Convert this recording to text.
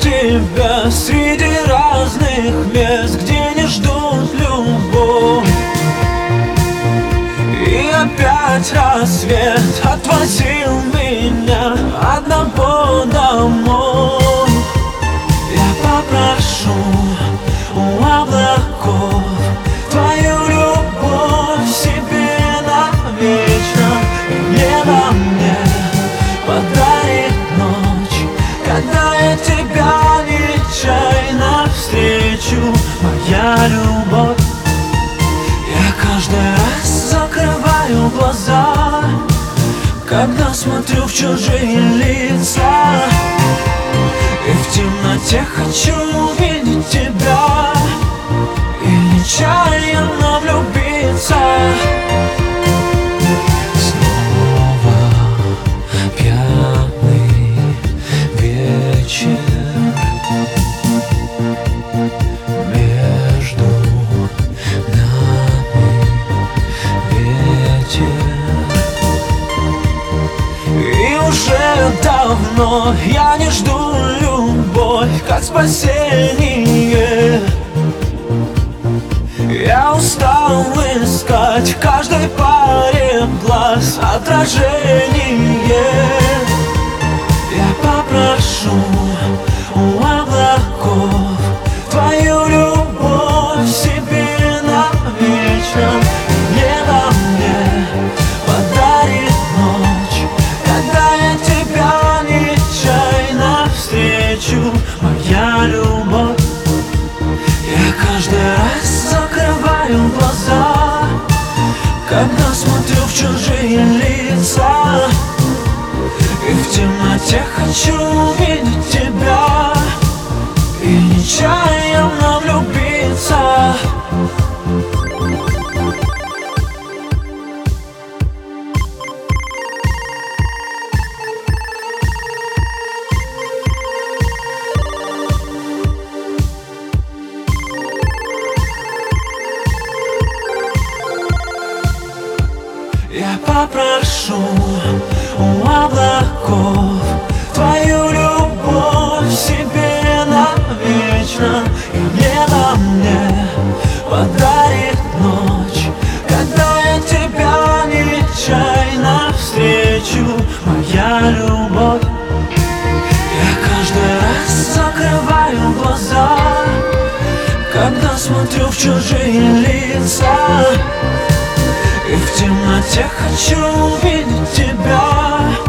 тебя среди разных мест Где не ждут любовь. И опять рассвет отвозил меня одного домой. Я попрошу Я тебя нечаянно встречу. Моя любовь. Я каждый раз закрываю глаза Когда смотрю в чужие лица. И в темноте хочу увидеть тебя давно. Я не жду любовь как спасение. Я устал искать в каждой паре глаз отражение лица И в темноте хочу увидеть тебя. И нечаянно Я попрошу у облаков Твою любовь себе навечно. И небо мне подарит ночь Когда я тебя нечаянно встречу. Моя любовь. Я каждый раз закрываю глаза Когда смотрю в чужие лица и в темноте хочу увидеть тебя